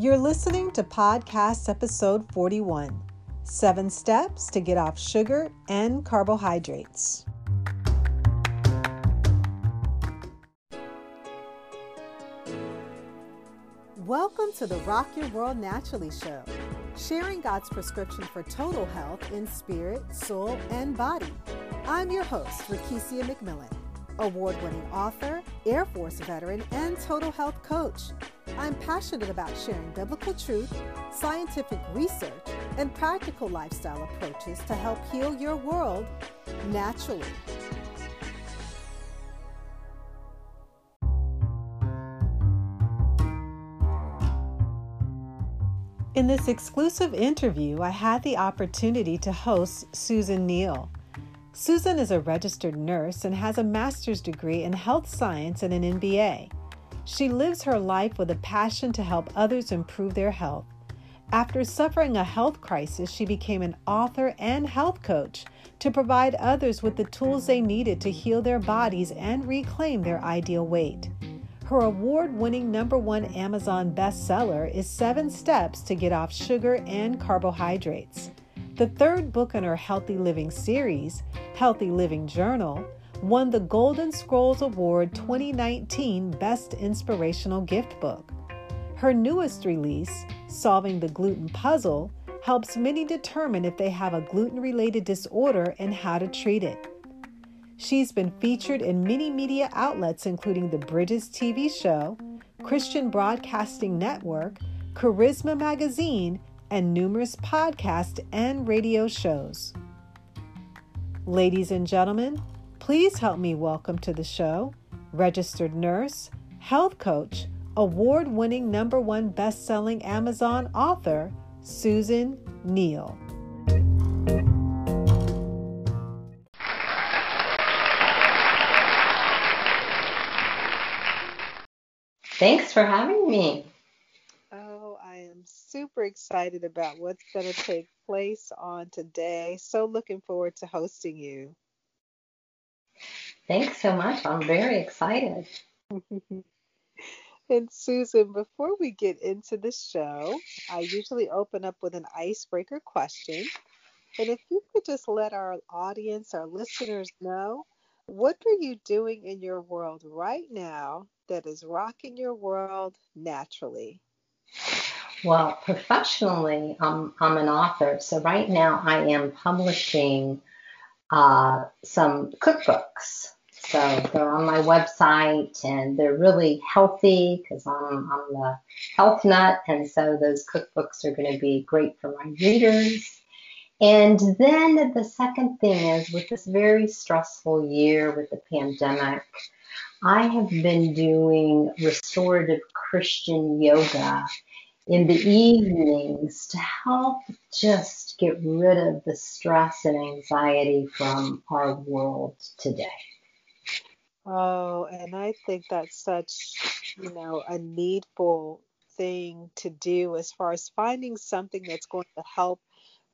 You're listening to podcast episode 41 Seven Steps to Get Off Sugar and Carbohydrates. Welcome to the Rock Your World Naturally show, sharing God's prescription for total health in spirit, soul, and body. I'm your host, Rakesia McMillan, award winning author, Air Force veteran, and total health coach. I'm passionate about sharing biblical truth, scientific research, and practical lifestyle approaches to help heal your world naturally. In this exclusive interview, I had the opportunity to host Susan Neal. Susan is a registered nurse and has a master's degree in health science and an MBA. She lives her life with a passion to help others improve their health. After suffering a health crisis, she became an author and health coach to provide others with the tools they needed to heal their bodies and reclaim their ideal weight. Her award winning number one Amazon bestseller is Seven Steps to Get Off Sugar and Carbohydrates. The third book in her Healthy Living series, Healthy Living Journal, won the Golden Scrolls Award 2019 Best Inspirational Gift Book. Her newest release, Solving the Gluten Puzzle, helps many determine if they have a gluten related disorder and how to treat it. She's been featured in many media outlets, including the Bridges TV show, Christian Broadcasting Network, Charisma Magazine, and numerous podcast and radio shows. Ladies and gentlemen, please help me welcome to the show registered nurse, health coach, award winning number one best selling Amazon author, Susan Neal. Thanks for having me super excited about what's going to take place on today. So looking forward to hosting you. Thanks so much. I'm very excited. and Susan, before we get into the show, I usually open up with an icebreaker question. And if you could just let our audience, our listeners know, what are you doing in your world right now that is rocking your world naturally? Well, professionally, I'm, I'm an author. So right now I am publishing uh, some cookbooks. So they're on my website and they're really healthy because I'm, I'm the health nut. And so those cookbooks are going to be great for my readers. And then the second thing is with this very stressful year with the pandemic, I have been doing restorative Christian yoga in the evenings to help just get rid of the stress and anxiety from our world today. Oh, and I think that's such, you know, a needful thing to do as far as finding something that's going to help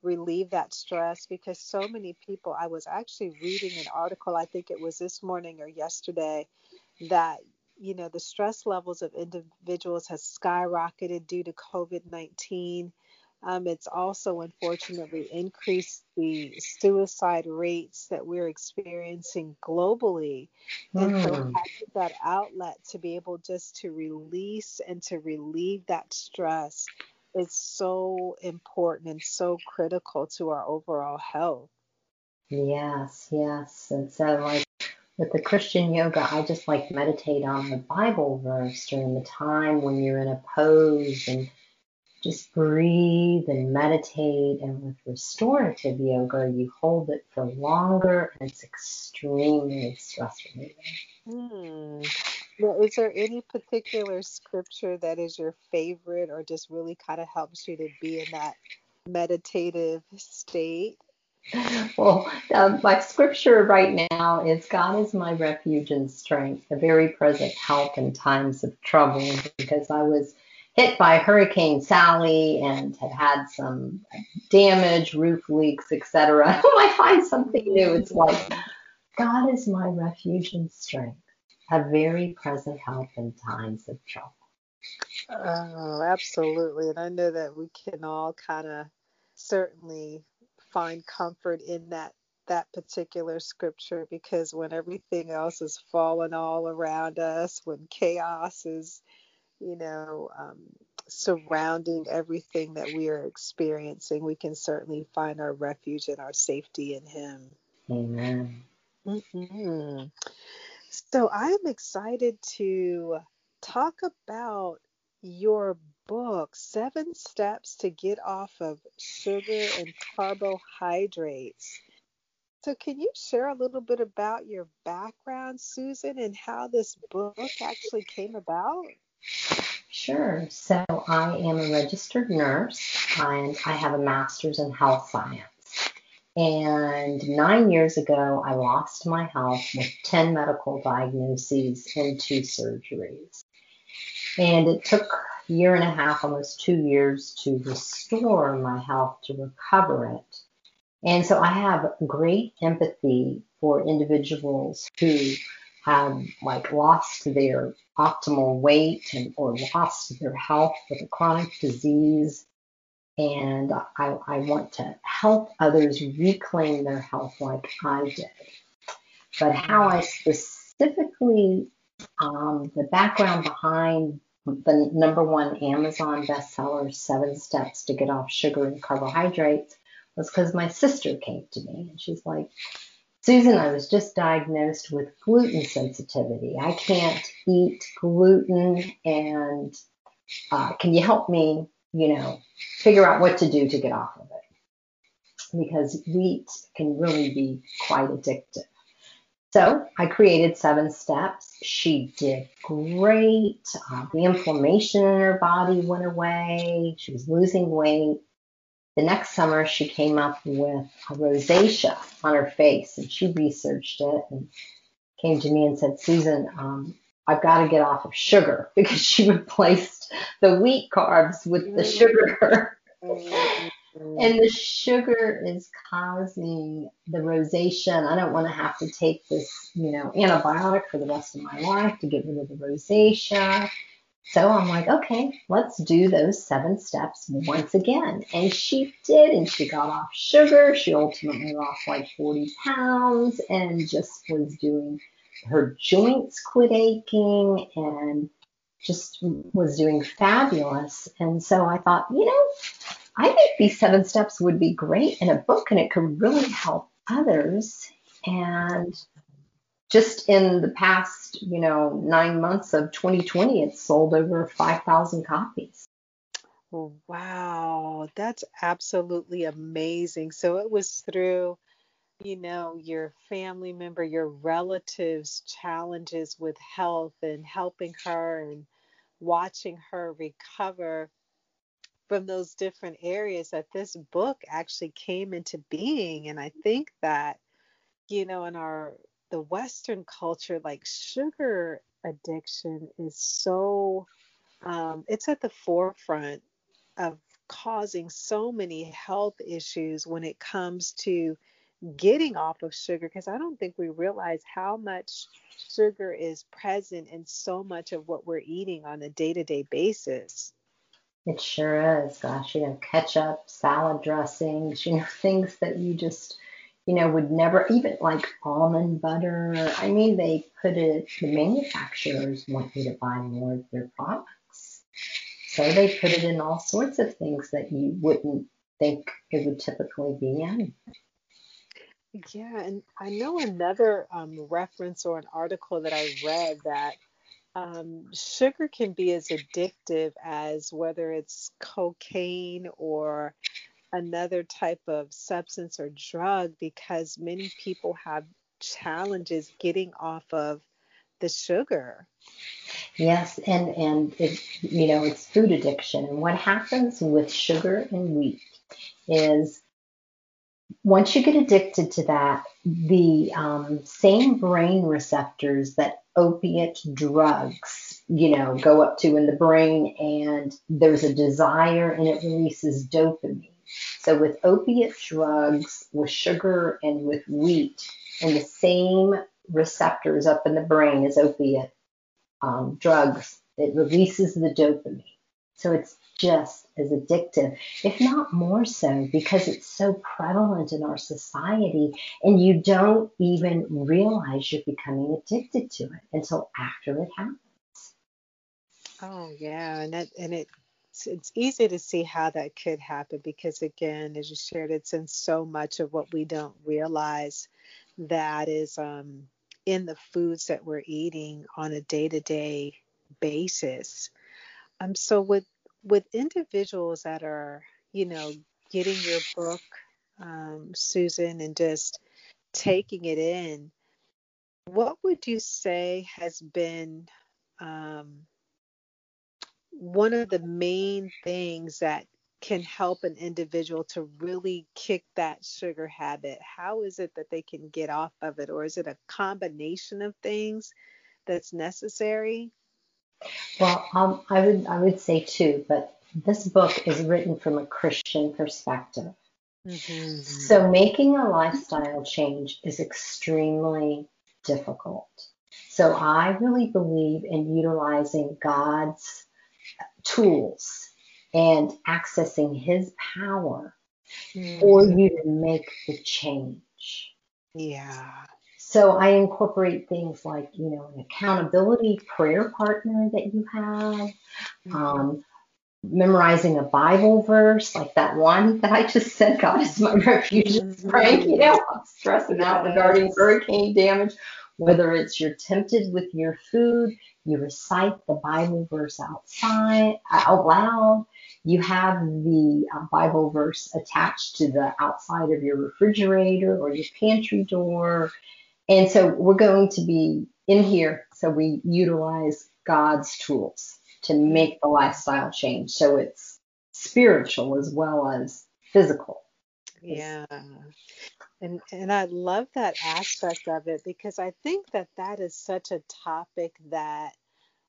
relieve that stress because so many people I was actually reading an article I think it was this morning or yesterday that you know, the stress levels of individuals has skyrocketed due to COVID 19. Um, it's also unfortunately increased the suicide rates that we're experiencing globally. And so hmm. having that outlet to be able just to release and to relieve that stress is so important and so critical to our overall health. Yes, yes. And so like with the Christian yoga, I just like meditate on the Bible verse during the time when you're in a pose and just breathe and meditate. And with restorative yoga, you hold it for longer and it's extremely stress relieving. Hmm. Now, is there any particular scripture that is your favorite or just really kind of helps you to be in that meditative state? well, um, my scripture right now is God is my refuge and strength, a very present help in times of trouble, because I was hit by Hurricane Sally and had had some damage, roof leaks, etc. I find something new, it's like God is my refuge and strength, a very present help in times of trouble. Oh, absolutely. And I know that we can all kind of certainly find comfort in that that particular scripture because when everything else is falling all around us, when chaos is, you know, um, surrounding everything that we are experiencing, we can certainly find our refuge and our safety in Him. Amen. Mm-hmm. So I'm excited to talk about your book, Seven Steps to Get Off of Sugar and Carbohydrates. So, can you share a little bit about your background, Susan, and how this book actually came about? Sure. So, I am a registered nurse and I have a master's in health science. And nine years ago, I lost my health with 10 medical diagnoses and two surgeries. And it took a year and a half, almost two years, to restore my health, to recover it. And so I have great empathy for individuals who have like lost their optimal weight and or lost their health with a chronic disease. And I, I want to help others reclaim their health like I did. But how I specifically, um, the background behind the number one Amazon bestseller, Seven Steps to Get Off Sugar and Carbohydrates, was because my sister came to me and she's like, Susan, I was just diagnosed with gluten sensitivity. I can't eat gluten, and uh, can you help me, you know, figure out what to do to get off of it? Because wheat can really be quite addictive. So I created seven steps. She did great. Uh, the inflammation in her body went away. She was losing weight. The next summer, she came up with a rosacea on her face, and she researched it and came to me and said, Susan, um, I've got to get off of sugar because she replaced the wheat carbs with the mm-hmm. sugar. And the sugar is causing the rosacea. I don't want to have to take this, you know, antibiotic for the rest of my life to get rid of the rosacea. So I'm like, okay, let's do those seven steps once again. And she did, and she got off sugar. She ultimately lost like 40 pounds and just was doing her joints quit aching and just was doing fabulous. And so I thought, you know, I think these seven steps would be great in a book and it could really help others. And just in the past, you know, nine months of 2020, it's sold over 5,000 copies. Wow, that's absolutely amazing. So it was through, you know, your family member, your relatives' challenges with health and helping her and watching her recover from those different areas that this book actually came into being. And I think that, you know, in our the Western culture, like sugar addiction is so um, it's at the forefront of causing so many health issues when it comes to getting off of sugar because I don't think we realize how much sugar is present in so much of what we're eating on a day to day basis. It sure is. Gosh, you know, ketchup, salad dressings, you know, things that you just, you know, would never, even like almond butter. I mean, they put it, the manufacturers want you to buy more of their products. So they put it in all sorts of things that you wouldn't think it would typically be in. Yeah, and I know another um, reference or an article that I read that um, sugar can be as addictive as whether it's cocaine or another type of substance or drug because many people have challenges getting off of the sugar. Yes, and and it, you know it's food addiction. And what happens with sugar and wheat is once you get addicted to that, the um, same brain receptors that opiate drugs, you know, go up to in the brain, and there's a desire and it releases dopamine. So with opiate drugs, with sugar, and with wheat, and the same receptors up in the brain as opiate um, drugs, it releases the dopamine. So it's just as addictive, if not more so, because it's so prevalent in our society and you don't even realize you're becoming addicted to it until after it happens. Oh yeah, and that and it it's easy to see how that could happen because again, as you shared, it's in so much of what we don't realize that is um, in the foods that we're eating on a day-to-day basis. Um, so with with individuals that are, you know, getting your book, um, Susan, and just taking it in, what would you say has been um, one of the main things that can help an individual to really kick that sugar habit? How is it that they can get off of it? Or is it a combination of things that's necessary? Well, um, I would I would say too, but this book is written from a Christian perspective. Mm-hmm. So making a lifestyle change is extremely difficult. So I really believe in utilizing God's tools and accessing his power mm-hmm. for you to make the change. Yeah. So I incorporate things like, you know, an accountability prayer partner that you have, mm-hmm. um, memorizing a Bible verse like that one that I just said, God is my refuge and strength. You know, I'm stressing out regarding hurricane damage. Whether it's you're tempted with your food, you recite the Bible verse outside out loud. You have the uh, Bible verse attached to the outside of your refrigerator or your pantry door. And so we're going to be in here. So we utilize God's tools to make the lifestyle change. So it's spiritual as well as physical. Yeah. And and I love that aspect of it because I think that that is such a topic that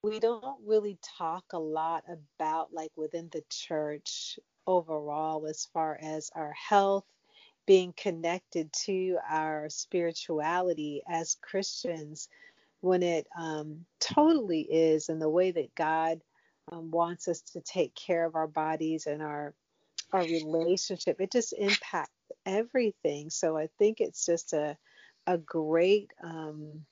we don't really talk a lot about like within the church overall as far as our health being connected to our spirituality as Christians when it um, totally is in the way that God um, wants us to take care of our bodies and our our relationship. It just impacts everything. So I think it's just a a great um,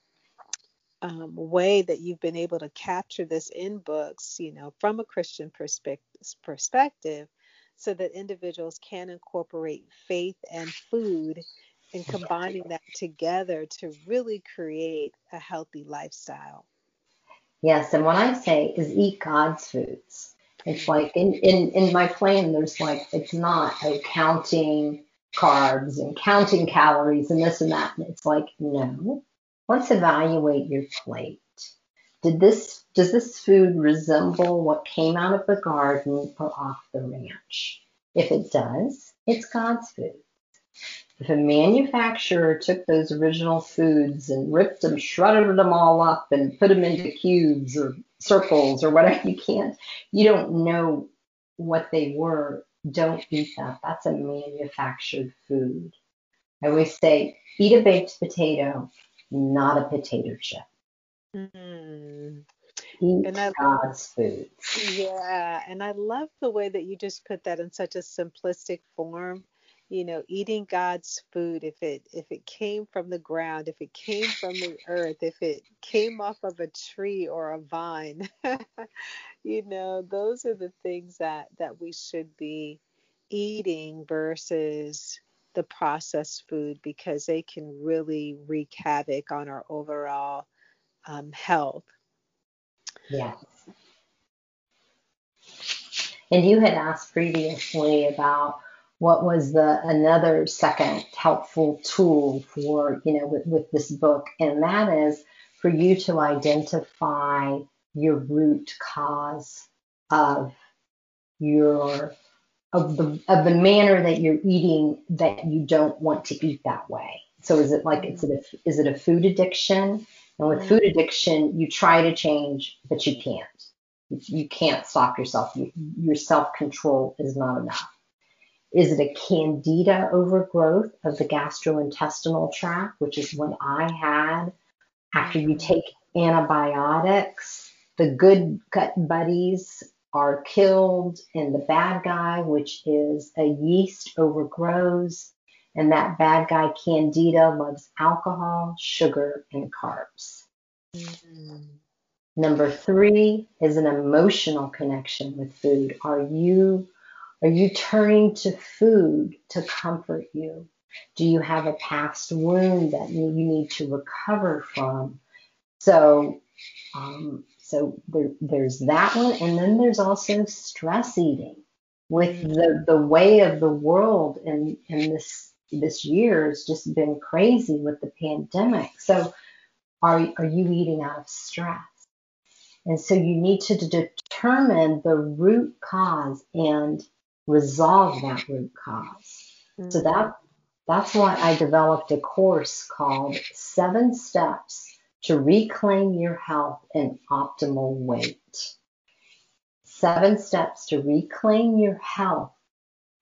um, way that you've been able to capture this in books, you know, from a Christian perspective, so that individuals can incorporate faith and food and combining that together to really create a healthy lifestyle. Yes, and what I say is eat God's foods. It's like in, in, in my plan, there's like, it's not a counting carbs and counting calories and this and that. It's like, no, let's evaluate your plate. Did this, does this food resemble what came out of the garden or off the ranch? If it does, it's God's food. If a manufacturer took those original foods and ripped them, shredded them all up, and put them into cubes or circles or whatever you can't, you don't know what they were don't eat that. That's a manufactured food. I always say, eat a baked potato, not a potato chip. Mm. Eat and I, God's food. Yeah, and I love the way that you just put that in such a simplistic form. You know, eating God's food. If it if it came from the ground, if it came from the earth, if it came off of a tree or a vine, you know those are the things that that we should be eating versus the processed food because they can really wreak havoc on our overall um, health yes and you had asked previously about what was the another second helpful tool for you know with, with this book and that is for you to identify your root cause of your of the of the manner that you're eating that you don't want to eat that way. So is it like is it a, is it a food addiction? And with food addiction, you try to change, but you can't. You can't stop yourself. You, your self control is not enough. Is it a candida overgrowth of the gastrointestinal tract, which is what I had after you take antibiotics? The good gut buddies are killed and the bad guy, which is a yeast overgrows. And that bad guy, Candida, loves alcohol, sugar, and carbs. Mm-hmm. Number three is an emotional connection with food. Are you are you turning to food to comfort you? Do you have a past wound that you, need to recover from? So, um, so there, there's that one, and then there's also stress eating. With mm-hmm. the, the way of the world and in this this year has just been crazy with the pandemic. So, are are you eating out of stress? And so you need to determine the root cause and resolve that root because mm-hmm. So that that's why I developed a course called Seven Steps to Reclaim Your Health and Optimal Weight. Seven Steps to Reclaim Your Health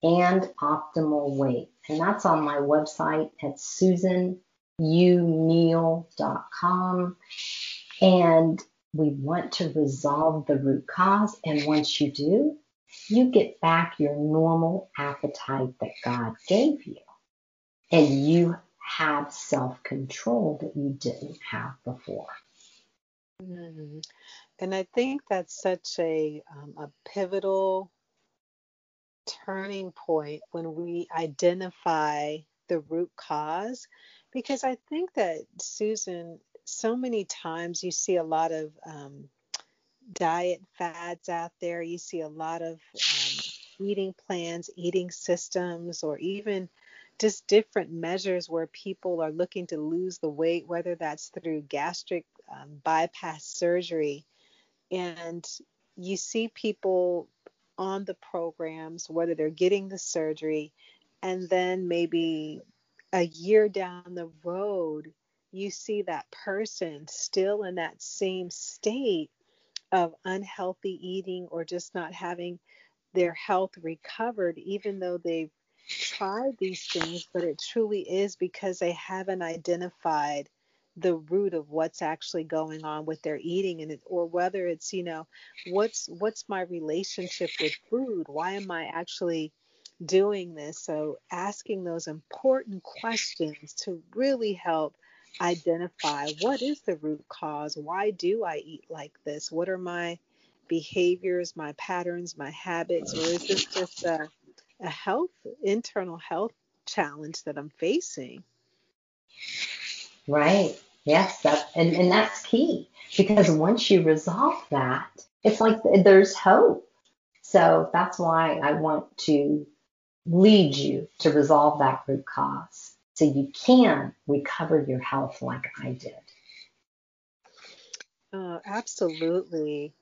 and Optimal Weight. And that's on my website at susanuneal.com. And we want to resolve the root cause. And once you do, you get back your normal appetite that God gave you. And you have self control that you didn't have before. Mm-hmm. And I think that's such a, um, a pivotal turning point when we identify the root cause. Because I think that, Susan, so many times you see a lot of um, diet fads out there. You see a lot of um, eating plans, eating systems, or even just different measures where people are looking to lose the weight, whether that's through gastric um, bypass surgery. And you see people on the programs, whether they're getting the surgery, and then maybe a year down the road, you see that person still in that same state of unhealthy eating or just not having their health recovered, even though they've tried these things, but it truly is because they haven't identified the root of what's actually going on with their eating and it, or whether it's you know what's what's my relationship with food why am i actually doing this so asking those important questions to really help identify what is the root cause? Why do I eat like this? What are my behaviors, my patterns, my habits, or is this just a, a health, internal health challenge that I'm facing? Right. Yes, that and, and that's key because once you resolve that, it's like there's hope. So that's why I want to lead you to resolve that root cause so you can recover your health like I did. Uh, absolutely.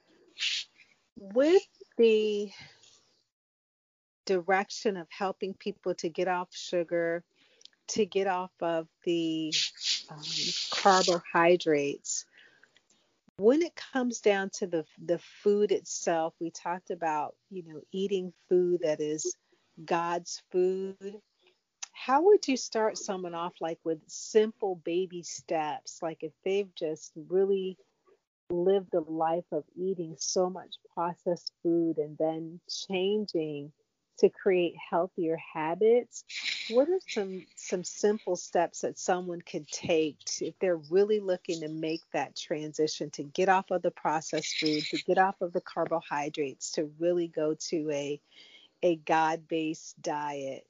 With the direction of helping people to get off sugar, to get off of the um, carbohydrates, when it comes down to the the food itself, we talked about you know eating food that is God's food. How would you start someone off like with simple baby steps? Like if they've just really lived a life of eating so much processed food and then changing to create healthier habits what are some some simple steps that someone could take to, if they're really looking to make that transition to get off of the processed food to get off of the carbohydrates to really go to a a god-based diet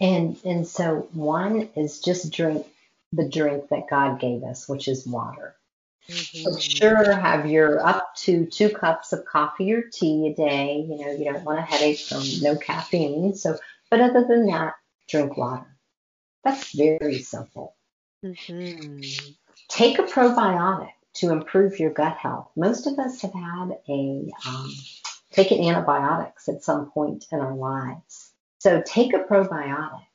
and and so one is just drink the drink that God gave us, which is water. Mm-hmm. So sure, have your up to two cups of coffee or tea a day. You know, you don't want a headache from no caffeine. So, but other than that, drink water. That's very simple. Mm-hmm. Take a probiotic to improve your gut health. Most of us have had a um, taken antibiotics at some point in our lives. So take a probiotic.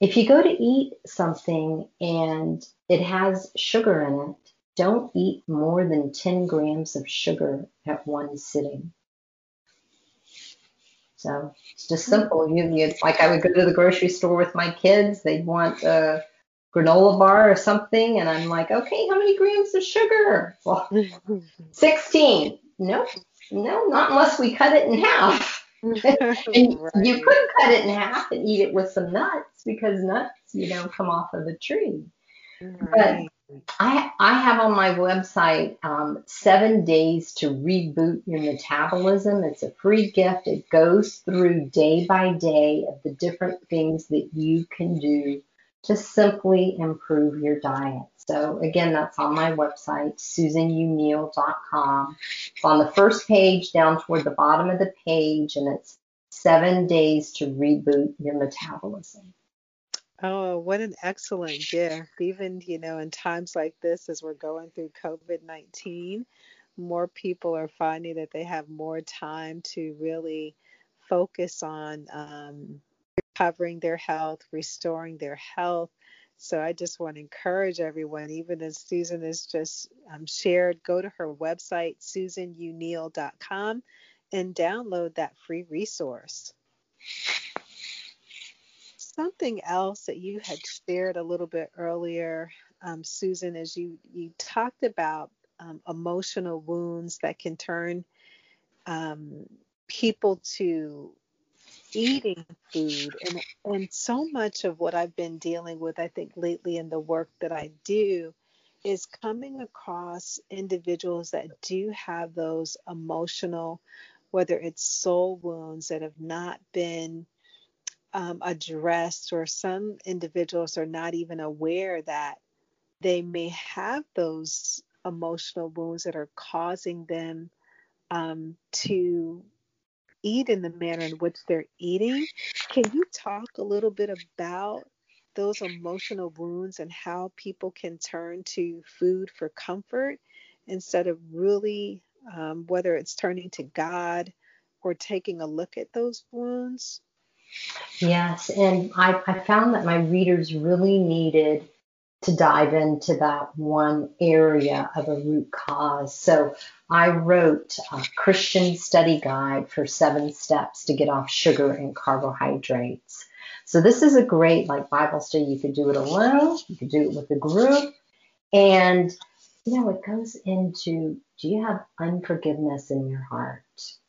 If you go to eat something and it has sugar in it, don't eat more than 10 grams of sugar at one sitting. So it's just simple. You, you like I would go to the grocery store with my kids. They'd want a granola bar or something, and I'm like, okay, how many grams of sugar? Well, 16. Nope. no, not unless we cut it in half. and right. you could cut it in half and eat it with some nuts because nuts, you know, come off of the tree. Right. I I have on my website um, seven days to reboot your metabolism. It's a free gift. It goes through day by day of the different things that you can do to simply improve your diet. So again, that's on my website, susanuneal.com. It's on the first page down toward the bottom of the page, and it's seven days to reboot your metabolism. Oh, what an excellent gift. Even, you know, in times like this, as we're going through COVID 19, more people are finding that they have more time to really focus on um, recovering their health, restoring their health. So I just want to encourage everyone, even as Susan has just um, shared, go to her website, susanuneal.com, and download that free resource. Something else that you had shared a little bit earlier, um, Susan, is you you talked about um, emotional wounds that can turn um, people to eating food. And and so much of what I've been dealing with I think lately in the work that I do is coming across individuals that do have those emotional whether it's soul wounds that have not been um, addressed or some individuals are not even aware that they may have those emotional wounds that are causing them um, to eat in the manner in which they're eating. Can you talk a little bit about those emotional wounds and how people can turn to food for comfort instead of really, um, whether it's turning to God or taking a look at those wounds? Yes, and I, I found that my readers really needed to dive into that one area of a root cause. So I wrote a Christian study guide for seven steps to get off sugar and carbohydrates. So this is a great like Bible study. You could do it alone, you could do it with a group, and you know it goes into do you have unforgiveness in your heart?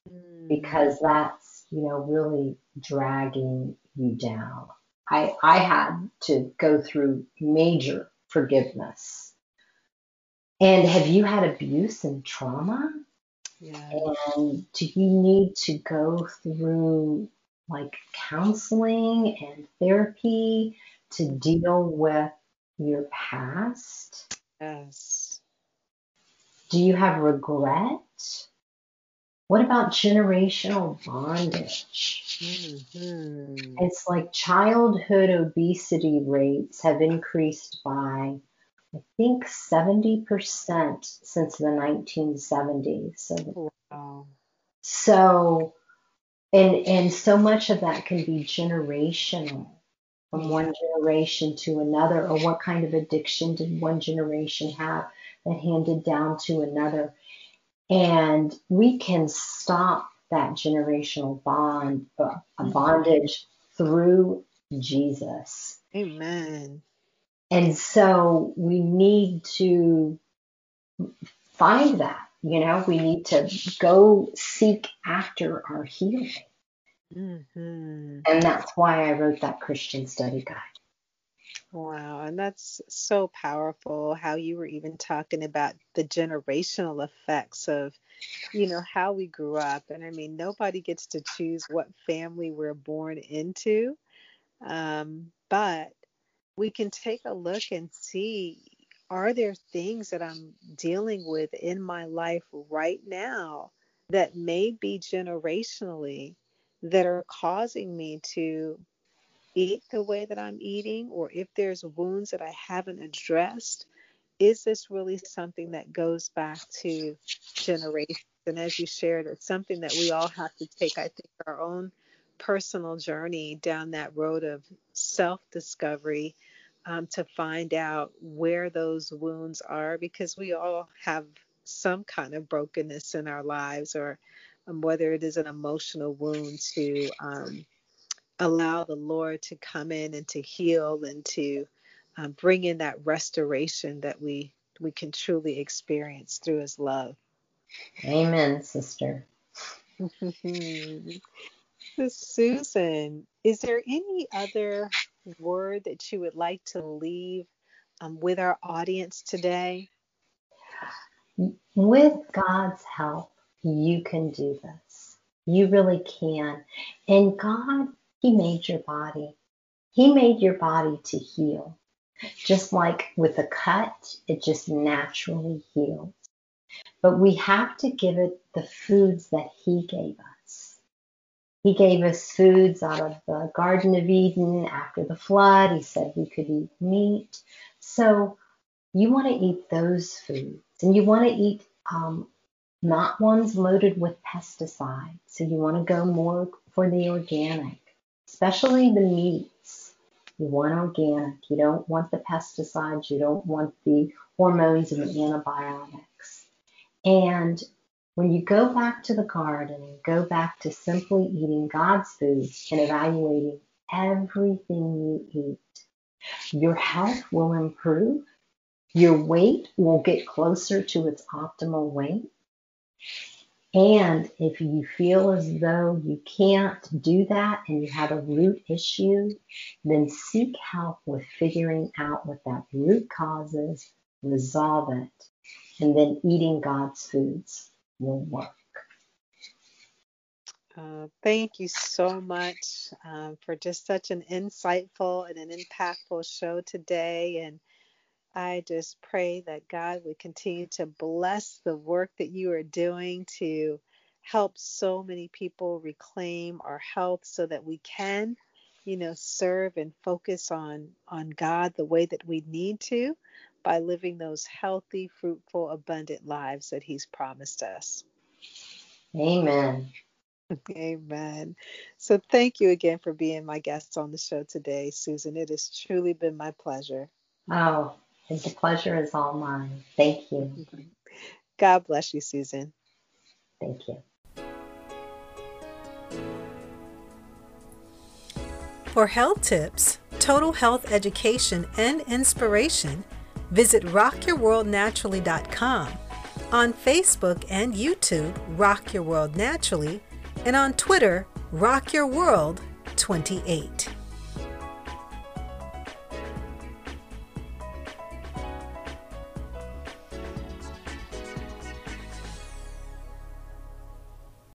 Mm. Because that's you know really dragging you down. I, I had to go through major forgiveness. And have you had abuse and trauma? Yeah. And do you need to go through like counseling and therapy to deal with your past? Yes. Do you have regret? What about generational bondage? Mm-hmm. It's like childhood obesity rates have increased by, I think, 70% since the 1970s. So, wow. so and, and so much of that can be generational from one generation to another, or what kind of addiction did one generation have that handed down to another. And we can stop that generational bond, uh, bondage through Jesus. Amen. And so we need to find that, you know, we need to go seek after our healing. Mm-hmm. And that's why I wrote that Christian study guide. Wow, and that's so powerful how you were even talking about the generational effects of, you know, how we grew up. And I mean, nobody gets to choose what family we're born into. Um, but we can take a look and see are there things that I'm dealing with in my life right now that may be generationally that are causing me to eat the way that I'm eating, or if there's wounds that I haven't addressed, is this really something that goes back to generations? And as you shared, it's something that we all have to take, I think, our own personal journey down that road of self discovery um, to find out where those wounds are because we all have some kind of brokenness in our lives or um, whether it is an emotional wound to um, allow the Lord to come in and to heal and to um, bring in that restoration that we we can truly experience through His love. Amen, sister. Susan, is there any other word that you would like to leave um, with our audience today? With God's help, you can do this. You really can. And God, He made your body. He made your body to heal. Just like with a cut, it just naturally heals. But we have to give it the foods that He gave us. He gave us foods out of the Garden of Eden after the flood. He said we could eat meat. So you want to eat those foods and you want to eat um, not ones loaded with pesticides. So you want to go more for the organic, especially the meats. You want organic. You don't want the pesticides. You don't want the hormones and the antibiotics. And when you go back to the garden and go back to simply eating God's foods and evaluating everything you eat, your health will improve your weight will get closer to its optimal weight. And if you feel as though you can't do that and you have a root issue, then seek help with figuring out what that root causes, resolve it, and then eating God's foods will work. Uh, thank you so much um, for just such an insightful and an impactful show today. And I just pray that God would continue to bless the work that you are doing to help so many people reclaim our health so that we can, you know, serve and focus on on God the way that we need to by living those healthy, fruitful, abundant lives that he's promised us. Amen. Amen. So thank you again for being my guest on the show today, Susan. It has truly been my pleasure. Oh, and the pleasure is all mine. Thank you. God bless you, Susan. Thank you. For health tips, total health education, and inspiration, visit rockyourworldnaturally.com. On Facebook and YouTube, Rock Your World Naturally, and on Twitter, Rock Your World 28.